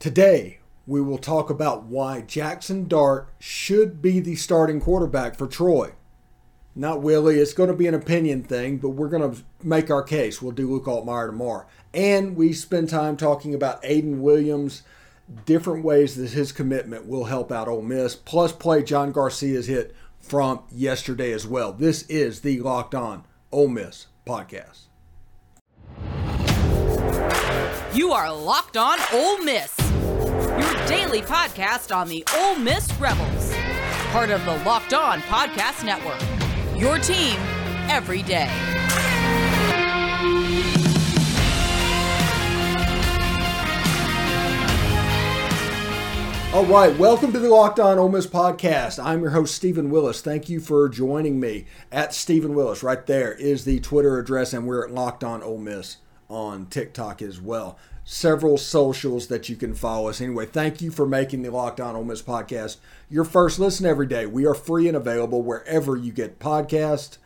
Today, we will talk about why Jackson Dart should be the starting quarterback for Troy. Not Willie, it's going to be an opinion thing, but we're going to make our case. We'll do Luke Altmyer tomorrow. And we spend time talking about Aiden Williams, different ways that his commitment will help out Ole Miss, plus play John Garcia's hit from yesterday as well. This is the Locked On Ole Miss podcast. You are Locked On Ole Miss, your daily podcast on the Ole Miss Rebels, part of the Locked On Podcast Network. Your team every day. All right, welcome to the Locked On Ole Miss podcast. I'm your host Stephen Willis. Thank you for joining me at Stephen Willis. Right there is the Twitter address, and we're at Locked On Ole Miss on TikTok as well. Several socials that you can follow us. Anyway, thank you for making the Locked On Ole Miss podcast your first listen every day. We are free and available wherever you get podcasts,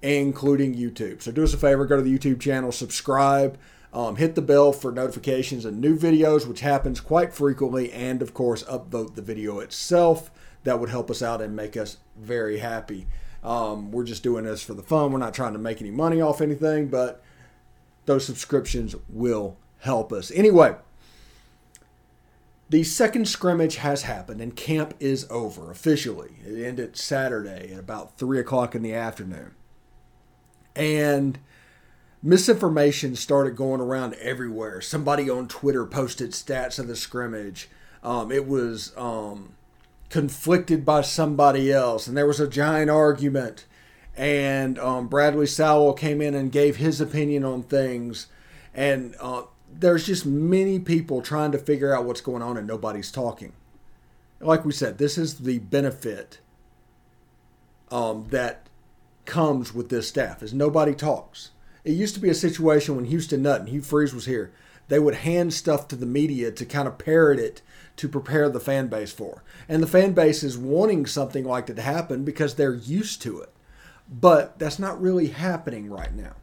including YouTube. So do us a favor, go to the YouTube channel, subscribe. Um, hit the bell for notifications and new videos, which happens quite frequently, and of course, upvote the video itself. That would help us out and make us very happy. Um, we're just doing this for the fun. We're not trying to make any money off anything, but those subscriptions will help us. Anyway, the second scrimmage has happened and camp is over officially. It ended Saturday at about 3 o'clock in the afternoon. And misinformation started going around everywhere. Somebody on Twitter posted stats of the scrimmage. Um, it was um, conflicted by somebody else, and there was a giant argument. And um, Bradley Sowell came in and gave his opinion on things. And uh, there's just many people trying to figure out what's going on, and nobody's talking. Like we said, this is the benefit um, that comes with this staff is nobody talks it used to be a situation when Houston Nutt and Hugh Freeze was here. They would hand stuff to the media to kind of parrot it to prepare the fan base for. And the fan base is wanting something like that to happen because they're used to it. But that's not really happening right now.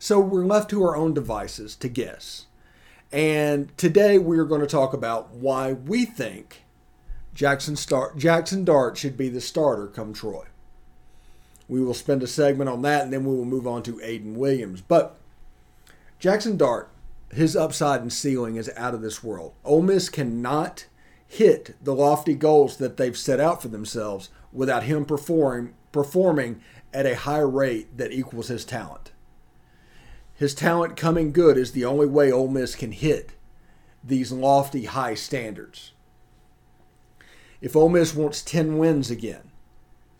So we're left to our own devices to guess. And today we are going to talk about why we think Jackson start Jackson Dart should be the starter come Troy. We will spend a segment on that and then we will move on to Aiden Williams. But Jackson Dart, his upside and ceiling is out of this world. Ole Miss cannot hit the lofty goals that they've set out for themselves without him perform, performing at a high rate that equals his talent. His talent coming good is the only way Ole Miss can hit these lofty high standards. If Ole Miss wants 10 wins again,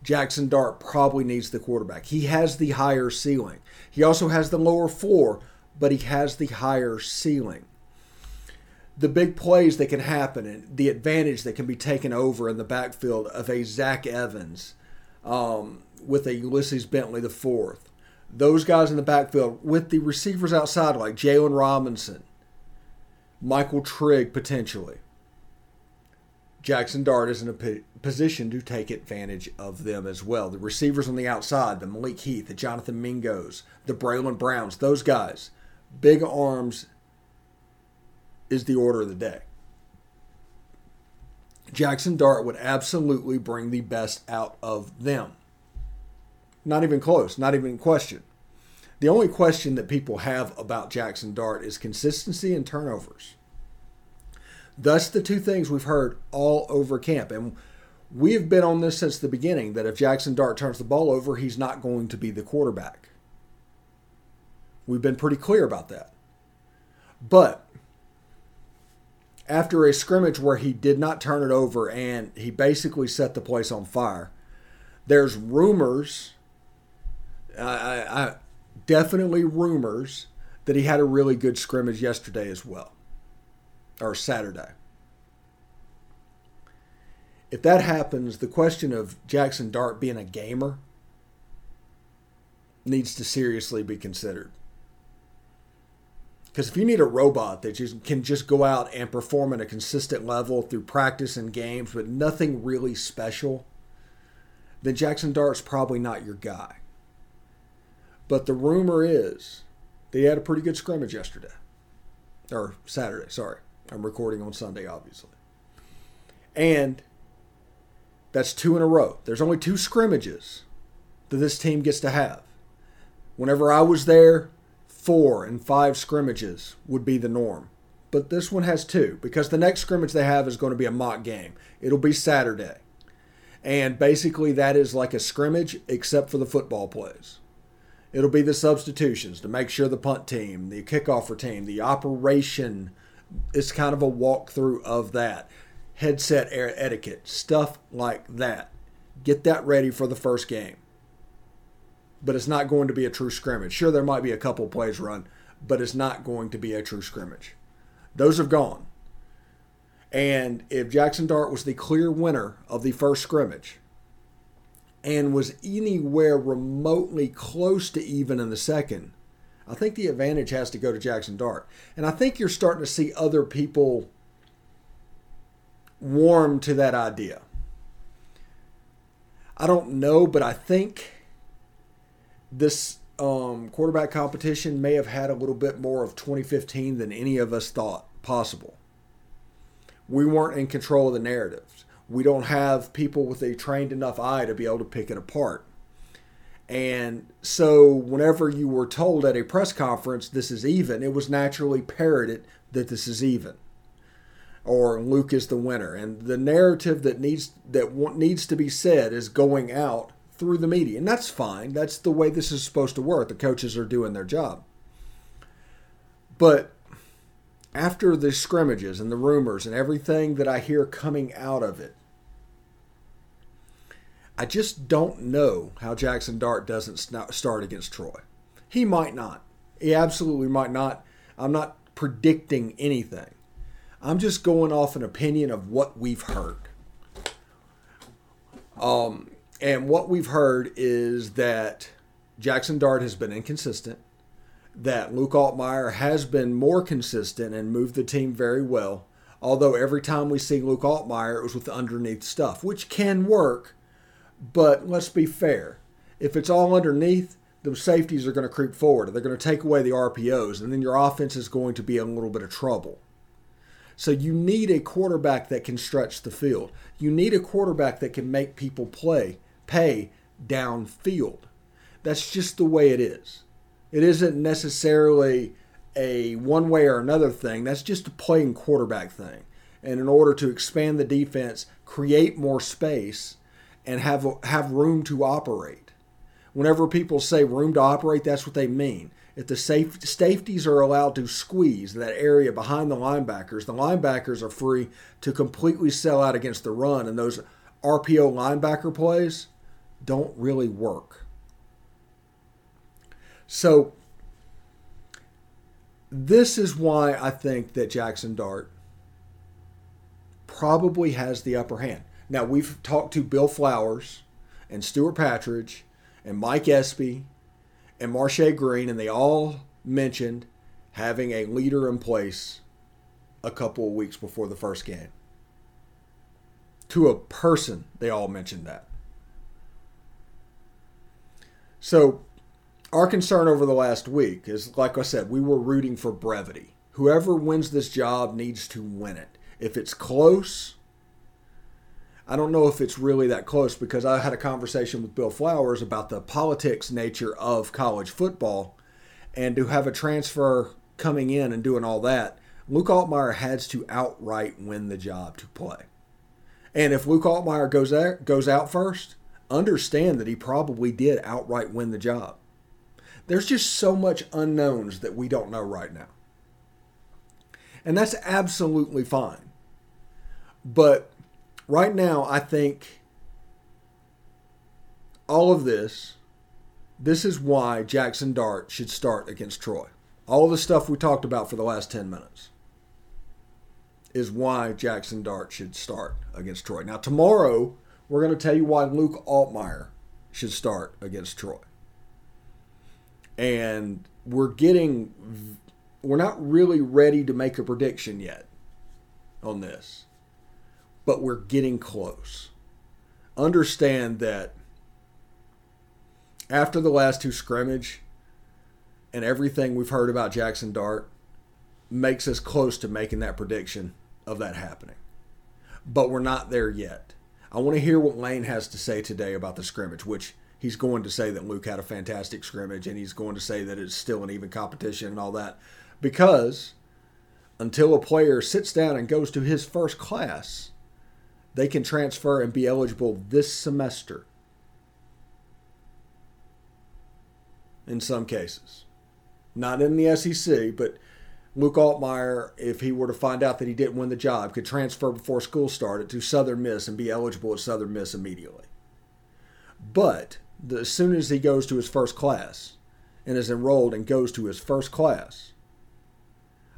Jackson Dart probably needs the quarterback. He has the higher ceiling. He also has the lower floor, but he has the higher ceiling. The big plays that can happen and the advantage that can be taken over in the backfield of a Zach Evans um, with a Ulysses Bentley fourth. Those guys in the backfield with the receivers outside like Jaylon Robinson, Michael Trigg potentially. Jackson Dart is in a position to take advantage of them as well. The receivers on the outside, the Malik Heath, the Jonathan Mingos, the Bralon Browns, those guys, big arms is the order of the day. Jackson Dart would absolutely bring the best out of them. Not even close, not even in question. The only question that people have about Jackson Dart is consistency and turnovers. Thus, the two things we've heard all over camp. And we have been on this since the beginning that if Jackson Dart turns the ball over, he's not going to be the quarterback. We've been pretty clear about that. But after a scrimmage where he did not turn it over and he basically set the place on fire, there's rumors, I, I, definitely rumors, that he had a really good scrimmage yesterday as well or Saturday. If that happens, the question of Jackson Dart being a gamer needs to seriously be considered. Because if you need a robot that just can just go out and perform at a consistent level through practice and games, but nothing really special, then Jackson Dart's probably not your guy. But the rumor is they had a pretty good scrimmage yesterday, or Saturday, sorry. I'm recording on Sunday, obviously. And that's two in a row. There's only two scrimmages that this team gets to have. Whenever I was there, four and five scrimmages would be the norm. But this one has two because the next scrimmage they have is going to be a mock game. It'll be Saturday. And basically, that is like a scrimmage except for the football plays. It'll be the substitutions to make sure the punt team, the kickoffer team, the operation is kind of a walkthrough of that. Headset etiquette, stuff like that. Get that ready for the first game. But it's not going to be a true scrimmage. Sure, there might be a couple plays run, but it's not going to be a true scrimmage. Those have gone. And if Jackson Dart was the clear winner of the first scrimmage and was anywhere remotely close to even in the second, I think the advantage has to go to Jackson Dart. And I think you're starting to see other people warm to that idea. I don't know, but I think this um, quarterback competition may have had a little bit more of 2015 than any of us thought possible we weren't in control of the narratives. We don't have people with a trained enough eye to be able to pick it apart. And so, whenever you were told at a press conference this is even, it was naturally parroted that this is even, or Luke is the winner. And the narrative that needs that needs to be said is going out through the media, and that's fine. That's the way this is supposed to work. The coaches are doing their job, but after the scrimmages and the rumors and everything that I hear coming out of it, I just don't know how Jackson Dart doesn't start against Troy. He might not. He absolutely might not. I'm not predicting anything. I'm just going off an opinion of what we've heard. Um, and what we've heard is that Jackson Dart has been inconsistent that Luke Altmyer has been more consistent and moved the team very well. Although every time we see Luke Altmyer, it was with the underneath stuff, which can work. But let's be fair. If it's all underneath, the safeties are going to creep forward. They're going to take away the RPOs, and then your offense is going to be in a little bit of trouble. So you need a quarterback that can stretch the field. You need a quarterback that can make people play, pay downfield. That's just the way it is. It isn't necessarily a one way or another thing. That's just a playing quarterback thing. And in order to expand the defense, create more space, and have have room to operate. Whenever people say room to operate, that's what they mean. If the safe, safeties are allowed to squeeze that area behind the linebackers, the linebackers are free to completely sell out against the run, and those RPO linebacker plays don't really work. So this is why I think that Jackson Dart probably has the upper hand. Now we've talked to Bill Flowers and Stewart Patridge and Mike Espy and Marshay Green, and they all mentioned having a leader in place a couple of weeks before the first game. To a person, they all mentioned that. So our concern over the last week is, like I said, we were rooting for brevity. Whoever wins this job needs to win it. If it's close, I don't know if it's really that close because I had a conversation with Bill Flowers about the politics nature of college football and to have a transfer coming in and doing all that. Luke Altmyer has to outright win the job to play. And if Luke Altmyer goes there, goes out first, understand that he probably did outright win the job. There's just so much unknowns that we don't know right now. And that's absolutely fine. But right now, I think all of this, this is why Jackson Dart should start against Troy. All the stuff we talked about for the last 10 minutes is why Jackson Dart should start against Troy. Now, tomorrow, we're going to tell you why Luke Altmyer should start against Troy and we're getting we're not really ready to make a prediction yet on this but we're getting close understand that after the last two scrimmage and everything we've heard about Jackson Dart makes us close to making that prediction of that happening. But we're not there yet. I want to hear what Lane has to say today about the scrimmage, which he's going to say that Luke had a fantastic scrimmage and he's going to say that it's still an even competition and all that. Because until a player sits down and goes to his first class, they can transfer and be eligible this semester. In some cases. Not in the SEC, but Luke Altmyer, if he were to find out that he didn't win the job, could transfer before school started to Southern Miss and be eligible at Southern Miss immediately. But the, as soon as he goes to his first class and is enrolled and goes to his first class,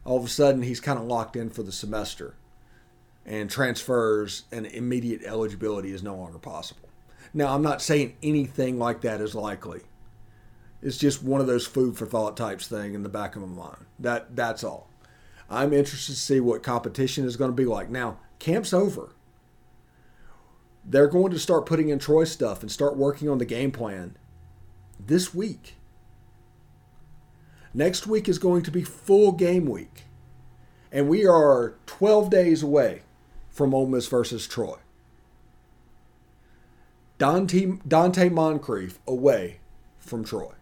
all of a sudden he's kind of locked in for the semester and transfers and immediate eligibility is no longer possible. Now, I'm not saying anything like that is likely. It's just one of those food for thought types thing in the back of my mind. That that's all. I'm interested to see what competition is going to be like. Now, camp's over. They're going to start putting in Troy stuff and start working on the game plan this week. Next week is going to be full game week. And we are 12 days away from Ole Miss versus Troy. Dante, Donte Moncrief away from Troy.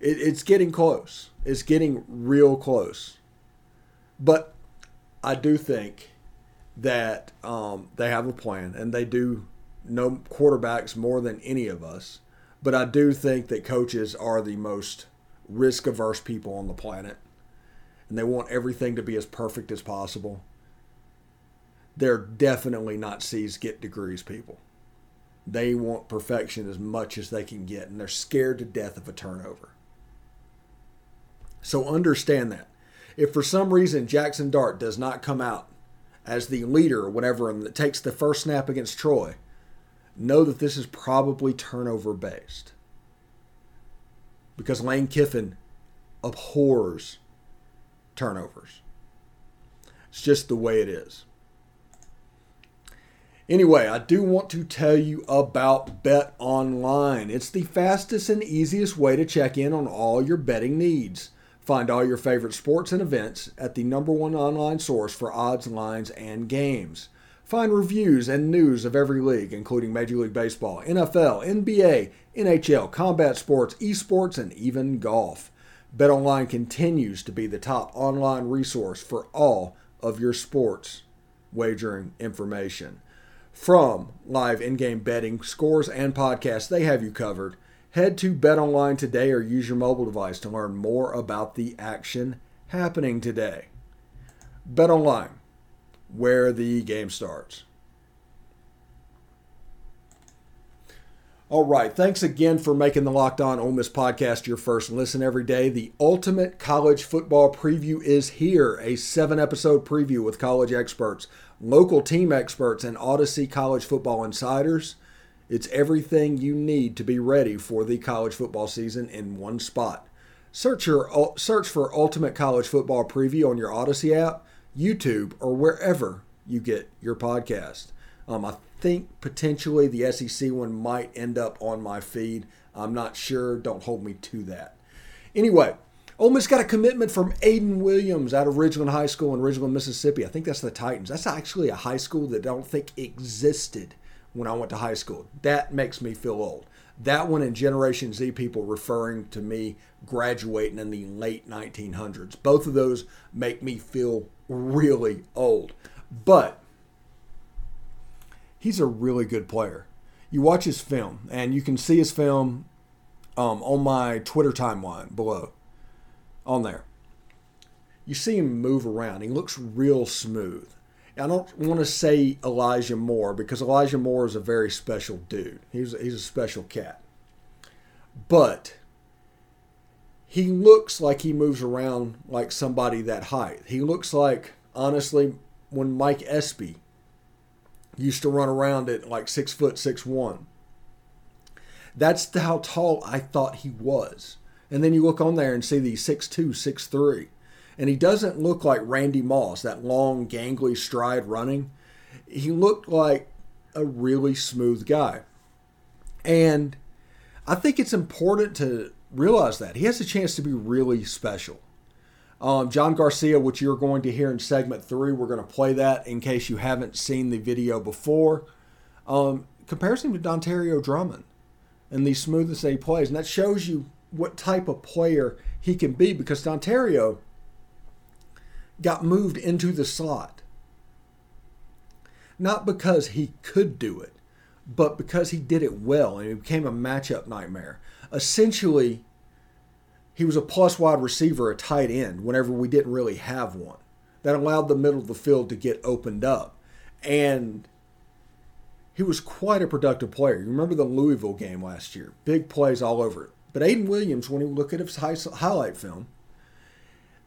It, it's getting close. It's getting real close. But I do think that um, they have a plan and they do know quarterbacks more than any of us. But I do think that coaches are the most risk averse people on the planet and they want everything to be as perfect as possible. They're definitely not C's get degrees people. They want perfection as much as they can get, and they're scared to death of a turnover. So understand that. If for some reason Jackson Dart does not come out as the leader or whatever and takes the first snap against Troy, know that this is probably turnover based. Because Lane Kiffin abhors turnovers. It's just the way it is. Anyway, I do want to tell you about BetOnline. It's the fastest and easiest way to check in on all your betting needs. Find all your favorite sports and events at the number one online source for odds, lines, and games. Find reviews and news of every league, including Major League Baseball, NFL, NBA, NHL, combat sports, esports, and even golf. BetOnline continues to be the top online resource for all of your sports wagering information. From live in game betting, scores, and podcasts, they have you covered. Head to BetOnline today or use your mobile device to learn more about the action happening today. BetOnline, where the game starts. All right. Thanks again for making the Locked On Ole Miss podcast your first listen every day. The ultimate college football preview is here a seven episode preview with college experts, local team experts, and Audacy college football insiders. It's everything you need to be ready for the college football season in one spot. Search, your, search for Ultimate College Football Preview on your Audacy app, YouTube, or wherever you get your podcast. Um, I think potentially the SEC one might end up on my feed. I'm not sure. Don't hold me to that. Anyway, Ole Miss got a commitment from Aiden Williams out of Ridgeland High School in Ridgeland, Mississippi. I think that's the Titans. That's actually a high school that I don't think existed when I went to high school. That makes me feel old. That one and Generation Z people referring to me graduating in the late 1900s. Both of those make me feel really old. But he's a really good player. You watch his film, and you can see his film um, on my Twitter timeline below, on there. You see him move around. He looks real smooth. I don't want to say Elijah Moore because Elijah Moore is a very special dude. He's he's a special cat. But he looks like he moves around like somebody that height. He looks like honestly when Mike Espy used to run around at like six foot six one. That's how tall I thought he was. And then you look on there and see the six two, six three. And he doesn't look like Randy Moss, that long, gangly stride running. He looked like a really smooth guy. And I think it's important to realize that. He has a chance to be really special. Um, John Garcia, which you're going to hear in segment three, we're going to play that in case you haven't seen the video before. Um, compares him to Dontario Drummond and the smoothness that he plays. And that shows you what type of player he can be because Dontario got moved into the slot. Not because he could do it, but because he did it well and it became a matchup nightmare. Essentially, he was a plus wide receiver, a tight end, whenever we didn't really have one. That allowed the middle of the field to get opened up. And he was quite a productive player. You remember the Louisville game last year? Big plays all over it. But Aiden Williams, when you look at his highlight film,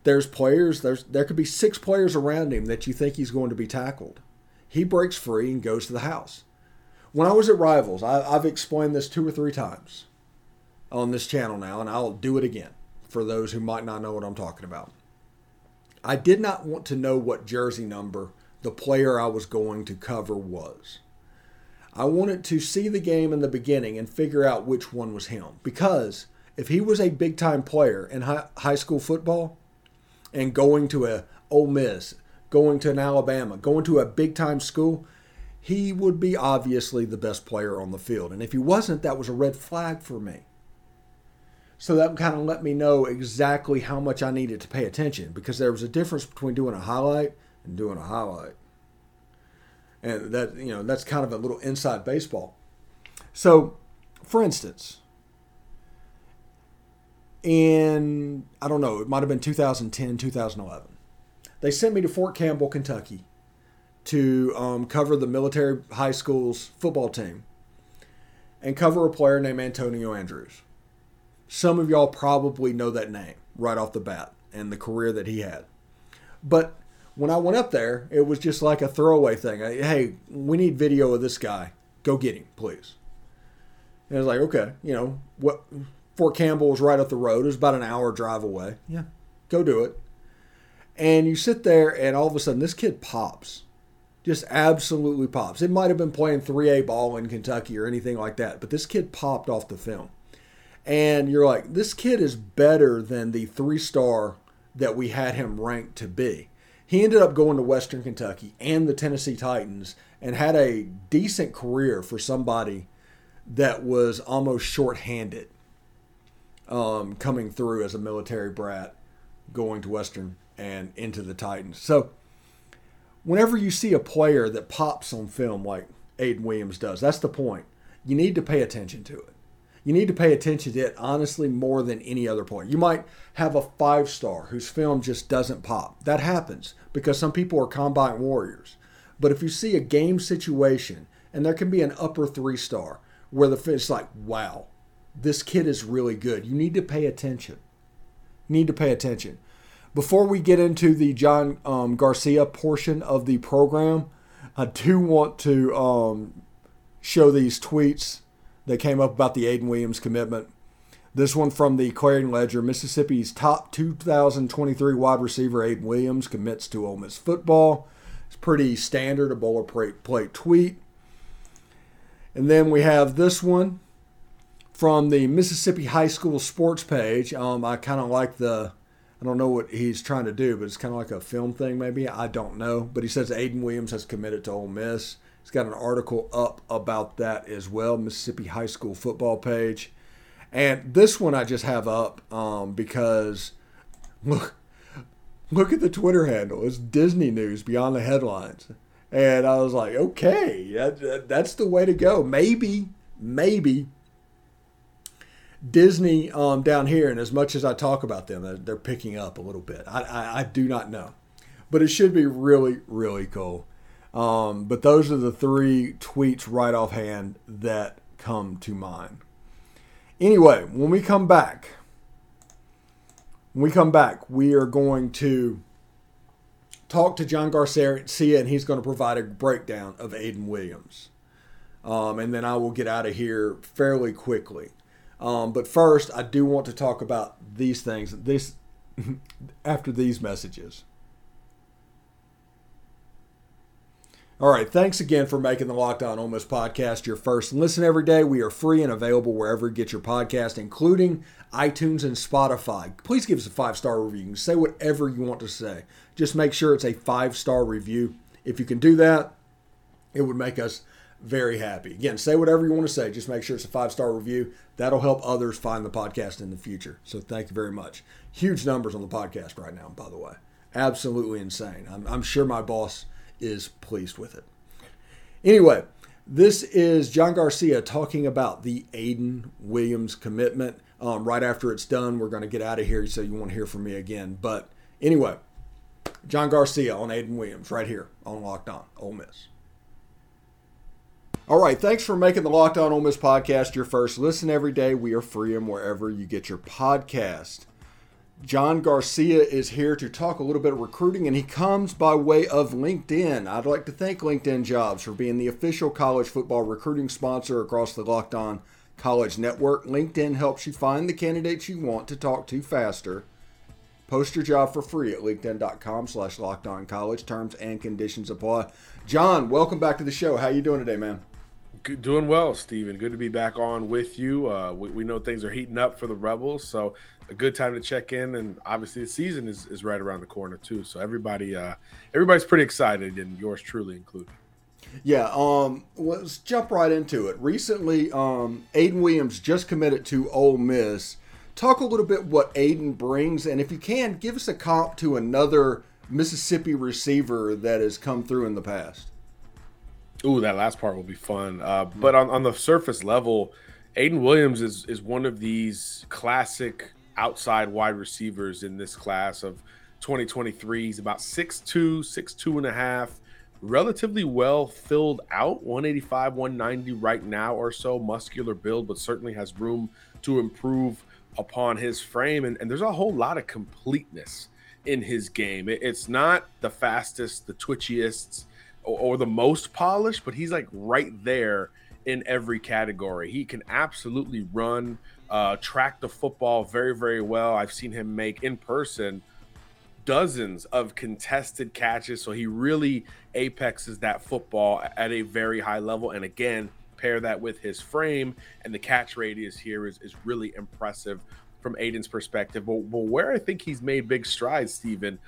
there's players, there's there could be six players around him that you think he's going to be tackled. He breaks free and goes to the house. When I was at Rivals, I, I've explained this two or three times on this channel now, and I'll do it again for those who might not know what I'm talking about. I did not want to know what jersey number the player I was going to cover was. I wanted to see the game in the beginning and figure out which one was him. Because if he was a big time player in high school football and going to a Ole Miss, going to an Alabama, going to a big time school, he would be obviously the best player on the field. And if he wasn't, that was a red flag for me. So that kind of let me know exactly how much I needed to pay attention because there was a difference between doing a highlight and doing a highlight. And that, you know, that's kind of a little inside baseball. So, for instance, in, I don't know, it might have been 2010, 2011, they sent me to Fort Campbell, Kentucky to um, cover the military high school's football team and cover a player named Antonio Andrews. Some of y'all probably know that name right off the bat and the career that he had. But when I went up there, it was just like a throwaway thing. Hey, we need video of this guy. Go get him, please. And I was like, okay, you know, what Fort Campbell was right up the road. It was about an hour drive away. Yeah, go do it. And you sit there, and all of a sudden, this kid pops. Just absolutely pops. It might have been playing 3A ball in Kentucky or anything like that, but this kid popped off the film and you're like, this kid is better than the three star that we had him ranked to be. He ended up going to Western Kentucky and the Tennessee Titans and had a decent career for somebody that was almost shorthanded um, coming through as a military brat, going to Western and into the Titans. So, whenever you see a player that pops on film like Aiden Williams does, that's the point. You need to pay attention to it you need to pay attention to it honestly more than any other point. You might have a five star whose film just doesn't pop. That happens because some people are combat warriors. But if you see a game situation and there can be an upper three star where the it's like, wow, this kid is really good. You need to pay attention. You need to pay attention. Before we get into the John um, Garcia portion of the program, I do want to um, show these tweets that came up about the Aiden Williams commitment. This one from the Clarion Ledger Mississippi's top 2023 wide receiver Aiden Williams commits to Ole Miss football. It's pretty standard, a boilerplate tweet. And then we have this one from the Mississippi High School sports page. Um, I kind of like the, I don't know what he's trying to do, but it's kind of like a film thing, maybe. I don't know. But he says Aiden Williams has committed to Ole Miss. He's got an article up about that as well, Mississippi High School football page. And this one I just have up um, because look, look at the Twitter handle. It's Disney News beyond the headlines. And I was like, okay, that, that, that's the way to go. Maybe, maybe Disney um, down here, and as much as I talk about them, they're picking up a little bit. I, I, I do not know. But it should be really, really cool. Um, but those are the three tweets right offhand that come to mind. Anyway, when we come back, when we come back, we are going to talk to John Garcia, and he's going to provide a breakdown of Aiden Williams. Um, and then I will get out of here fairly quickly. Um, but first, I do want to talk about these things. This after these messages. All right. Thanks again for making the Locked On Ole Miss podcast your first listen every day. We are free and available wherever you get your podcast, including iTunes and Spotify. Please give us a five star review. You can say whatever you want to say. Just make sure it's a five star review. If you can do that, it would make us very happy. Again, say whatever you want to say. Just make sure it's a five star review. That'll help others find the podcast in the future. So thank you very much. Huge numbers on the podcast right now, by the way. Absolutely insane. I'm, I'm sure my boss is pleased with it. Anyway, this is John Garcia talking about the Aiden Williams commitment. Um, right after it's done, we're going to get out of here, so you won't hear from me again. But anyway, John Garcia on Aiden Williams right here on Locked On Ole Miss. All right, thanks for making the Locked On Ole Miss podcast your first listen every day. We are free and wherever you get your podcast. John Garcia is here to talk a little bit of recruiting, and he comes by way of LinkedIn. I'd like to thank LinkedIn Jobs for being the official college football recruiting sponsor across the Locked On College Network. LinkedIn helps you find the candidates you want to talk to faster. Post your job for free at linkedin.com slash college. Terms and conditions apply. John, welcome back to the show. How are you doing today, man? Doing well, Stephen. Good to be back on with you. Uh, we, we know things are heating up for the Rebels, so a good time to check in. And obviously, the season is, is right around the corner too. So everybody, uh, everybody's pretty excited, and yours truly included. Yeah. Um. Let's jump right into it. Recently, um, Aiden Williams just committed to Ole Miss. Talk a little bit what Aiden brings, and if you can, give us a comp to another Mississippi receiver that has come through in the past. Ooh, that last part will be fun. Uh, but on, on the surface level, Aiden Williams is is one of these classic outside wide receivers in this class of 2023. He's about 6'2, 6'2 and a half, relatively well filled out, 185, 190 right now or so, muscular build, but certainly has room to improve upon his frame. And, and there's a whole lot of completeness in his game. It, it's not the fastest, the twitchiest, or, the most polished, but he's like right there in every category. He can absolutely run uh, track the football very, very well. I've seen him make in person dozens of contested catches. So he really apexes that football at a very high level. And again, pair that with his frame and the catch radius here is, is really impressive from Aiden's perspective. But, but where I think he's made big strides, Stephen,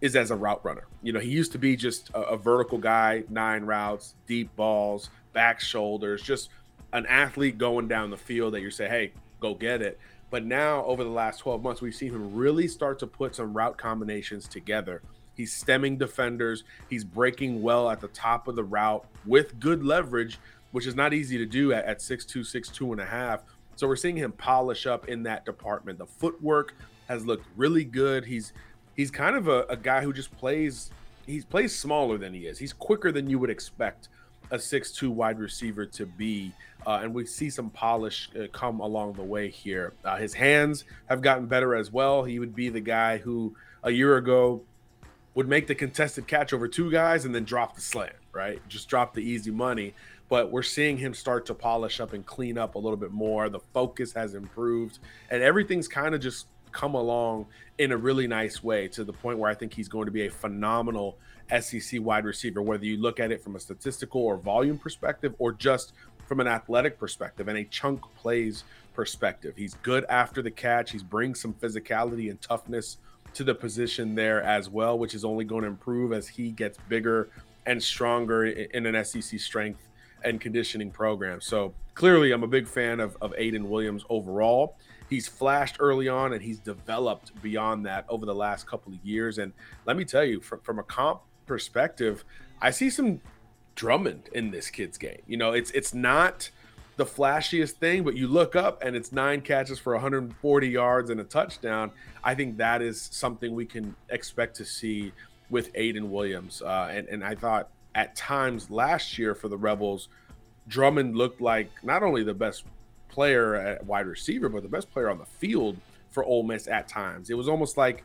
is as a route runner. You know, he used to be just a, a vertical guy, nine routes, deep balls, back shoulders, just an athlete going down the field that you say, hey, go get it. But now, over the last 12 months, we've seen him really start to put some route combinations together. He's stemming defenders, he's breaking well at the top of the route with good leverage, which is not easy to do at, at 6'2, 6'2 and a half. So we're seeing him polish up in that department. The footwork has looked really good. He's he's kind of a, a guy who just plays he plays smaller than he is. He's quicker than you would expect a six-two wide receiver to be uh, and we see some polish uh, come along the way here. Uh, his hands have gotten better as well. He would be the guy who a year ago would make the contested catch over two guys and then drop the slant, right? Just drop the easy money. But we're seeing him start to polish up and clean up a little bit more. The focus has improved, and everything's kind of just come along in a really nice way to the point where I think he's going to be a phenomenal SEC wide receiver, whether you look at it from a statistical or volume perspective or just from an athletic perspective and a chunk plays perspective. He's good after the catch. He's bringing some physicality and toughness to the position there as well, which is only going to improve as he gets bigger and stronger in an SEC strength and conditioning program. So clearly, I'm a big fan of, of Aiden Williams overall. He's flashed early on and he's developed beyond that over the last couple of years. And let me tell you, from, from a comp perspective, I see some Drummond in this kid's game. You know, it's it's not the flashiest thing, but you look up and it's nine catches for 140 yards and a touchdown. I think that is something we can expect to see with Aiden Williams. Uh, and, and I thought at times last year for the Rebels, Drummond looked like not only the best player at wide receiver, but the best player on the field for Ole Miss at times. It was almost like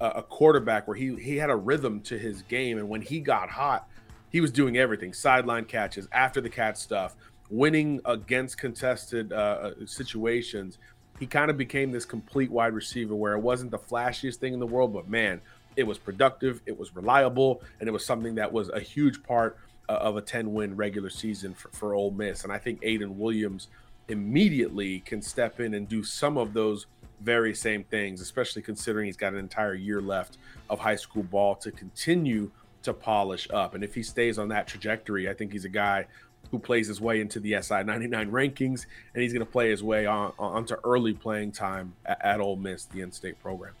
a, quarterback where he he had a rhythm to his game, and when he got hot, he was doing everything sideline catches, after the catch stuff, winning against contested uh, uh situations. He kind of became this complete wide receiver where it wasn't the flashiest thing in the world, but man, it was productive, it was reliable, and it was something that was a huge part uh, of a 10 win regular season for, for Ole Miss. And I think Aiden Williams immediately can step in and do some of those very same things, especially considering he's got an entire year left of high school ball to continue to polish up. And if he stays on that trajectory, I think he's a guy who plays his way into the SI 99 rankings, and he's going to play his way on onto early playing time at, at Ole Miss, the in-state program.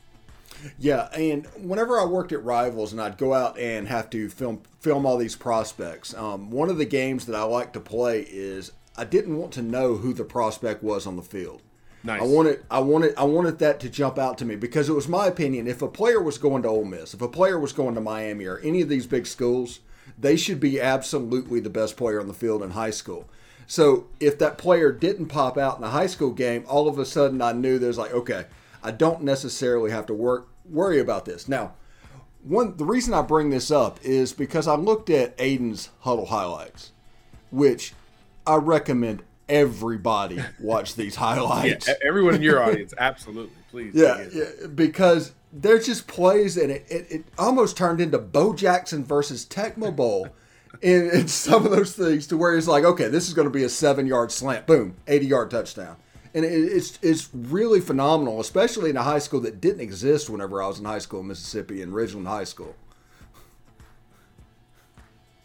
Yeah, and whenever I worked at Rivals and I'd go out and have to film film all these prospects, um, one of the games that I like to play is I didn't want to know who the prospect was on the field. Nice. I wanted, I wanted, I wanted that to jump out to me because it was my opinion. If a player was going to Ole Miss, if a player was going to Miami or any of these big schools, they should be absolutely the best player on the field in high school. So if that player didn't pop out in a high school game, all of a sudden I knew there's like, okay, I don't necessarily have to work worry about this. Now, one the reason I bring this up is because I looked at Aiden's Hudl highlights, which I recommend everybody watch these highlights. Yeah, everyone in your audience, absolutely, please. Yeah, yeah, because they're just plays, and it, it, it, almost turned into Bo Jackson versus Tecmo Bowl. in, in some of those things to where it's like, okay, this is going to be a seven yard slant, boom, 80 yard touchdown. And it's it's really phenomenal, especially in a high school that didn't exist whenever I was in high school in Mississippi in Ridgeland High School.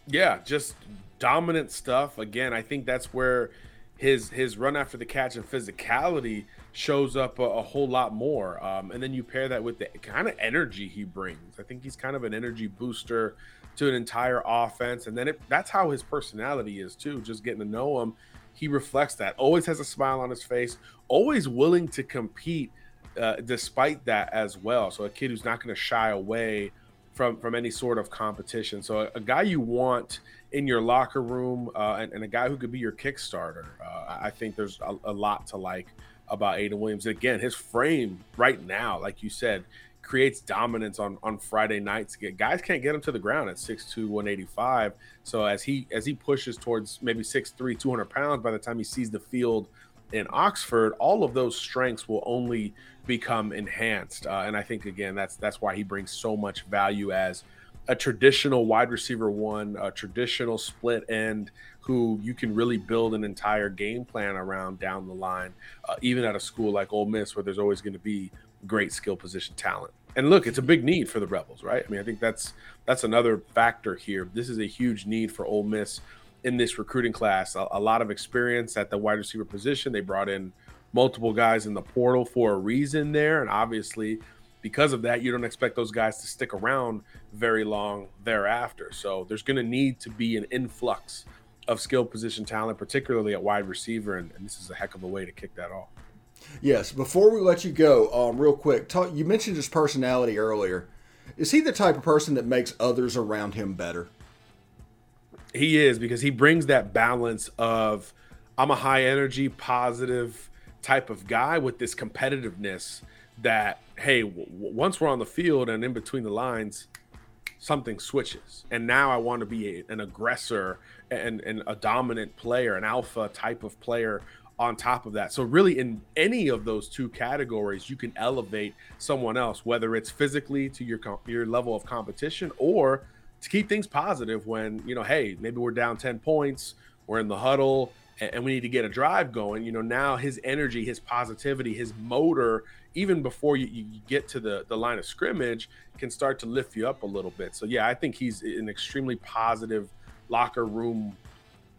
Yeah, just dominant stuff. Again, I think that's where his his run after the catch and physicality shows up a, a whole lot more. Um, and then you pair that with the kind of energy he brings. I think he's kind of an energy booster to an entire offense. And then it, that's how his personality is too. Just getting to know him, he reflects that. Always has a smile on his face. Always willing to compete uh, despite that as well. So a kid who's not going to shy away from from any sort of competition. So a, a guy you want in your locker room uh, and, and, a guy who could be your Kickstarter. Uh, I think there's a, a, lot to like about Aiden Williams. Again, his frame right now, like you said, creates dominance on on Friday nights. Guys can't get him to the ground at 6'2", 185. So as he as he pushes towards maybe 6'3", 200 pounds, by the time he sees the field in Oxford, all of those strengths will only become enhanced. Uh, and I think again, that's that's why he brings so much value as a traditional wide receiver one, a traditional split end who you can really build an entire game plan around down the line, uh, even at a school like Ole Miss, where there's always going to be great skill position talent. And look, it's a big need for the Rebels, right? I mean, I think that's that's another factor here. This is a huge need for Ole Miss in this recruiting class. A, a lot of experience at the wide receiver position. They brought in multiple guys in the portal for a reason there, and obviously because of that, you don't expect those guys to stick around very long thereafter. So there's going to need to be an influx of skill position talent, particularly at wide receiver, and, and, this is a heck of a way to kick that off. Yes. Before we let you go, um, real quick, talk, you mentioned his personality earlier. Is he the type of person that makes others around him better? He is because he brings that balance of I'm a high energy, positive type of guy with this competitiveness that hey, w- once we're on the field and in between the lines, something switches, and now I want to be an aggressor and, and a dominant player, an alpha type of player on top of that. So really in any of those two categories, you can elevate someone else, whether it's physically to your your level of competition or to keep things positive when, you know, hey, maybe we're down 10 points, we're in the huddle and we need to get a drive going. You know, now his energy, his positivity, his motor even before you, you get to the, the line of scrimmage, can start to lift you up a little bit. So, yeah, I think he's an extremely positive locker room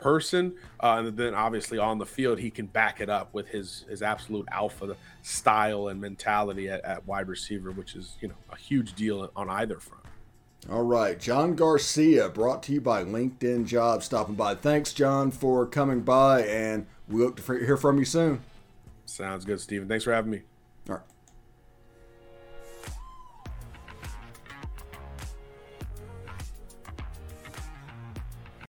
person. Uh, and then obviously on the field, he can back it up with his, his absolute alpha style and mentality at, at wide receiver, which is, you know, a huge deal on either front. All right, John Garcia, brought to you by LinkedIn Jobs, stopping by. Thanks, John, for coming by, and we look to hear from you soon. Sounds good, Stephen. Thanks for having me.